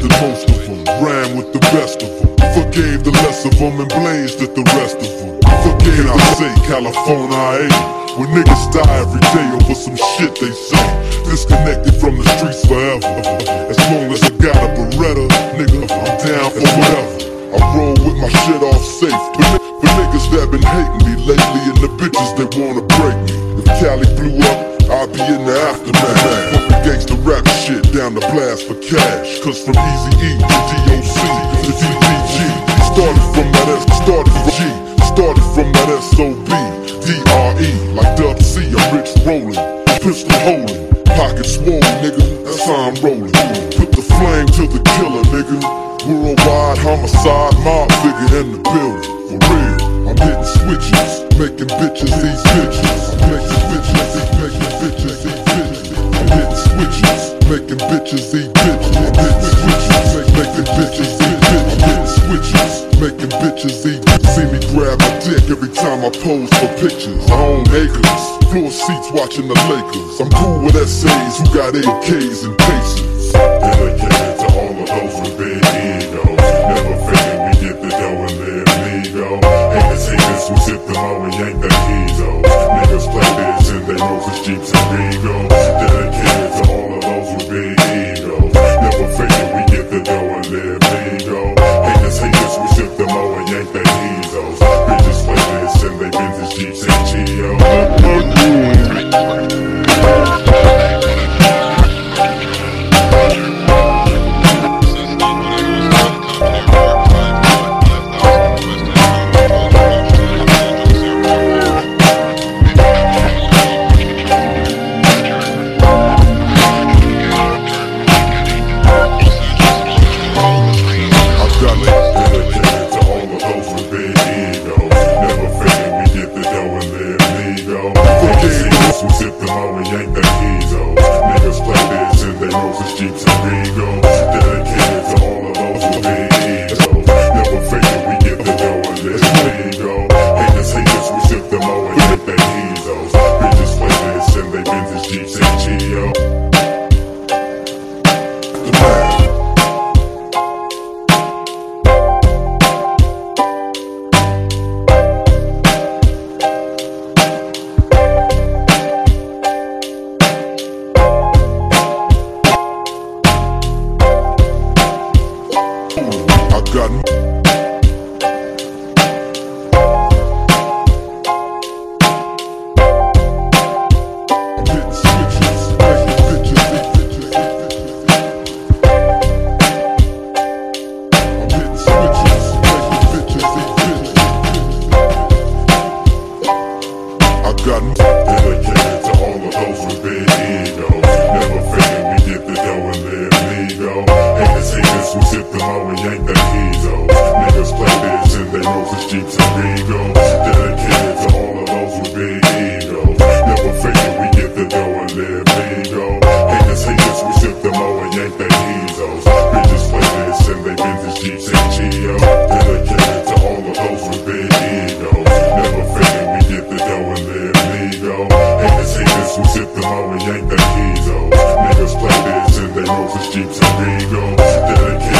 The most of them, ran with the best of them, forgave the less of them and blazed at the rest of them. Forget I say, California I ain't. When niggas die every day over some shit they say. Disconnected from the streets forever. As long as I got a Beretta, nigga, I'm down for whatever. I roll with my shit off safe. But, but niggas that been hating me lately and the bitches that wanna break me. If Cali blew up, I'd be in the aftermath down the blast for cash. Cause from Easy E to DOC to DPG. Started from that S, started from G. Started from that SOB. DRE, like Dub C, I'm rich rolling. Pistol holding, pocket swole, nigga. That's how I'm rolling. Put the flame to the killer, nigga. Worldwide homicide, mob figure in the building. For real, I'm hitting switches, making bitches these bitches. I'm making bitches, these making bitches these bitches. I'm hitting switches, making bitches these bitches. Switches, make, making bitches these bitches. Switches, making bitches bitches. See me grab my dick every time I pose for pictures. I own acres, floor seats watching the Lakers. I'm cool with essays who got AKs and cases. Dedicated to all of those with big egos. Never faking we get the dough and live legal. Haters, haters who sip them all and yank the keys. Niggas play this in they roses, jeeps, and Regals. Jeeps, and Regals. Dedicated to all of those with big I got Dedicated to all of those. Never faking we get the dough and live legal. Haters, haters who sip them all and the this roses, and Regals. Niggas play this and they roll for jeeps and bingo. Dedicated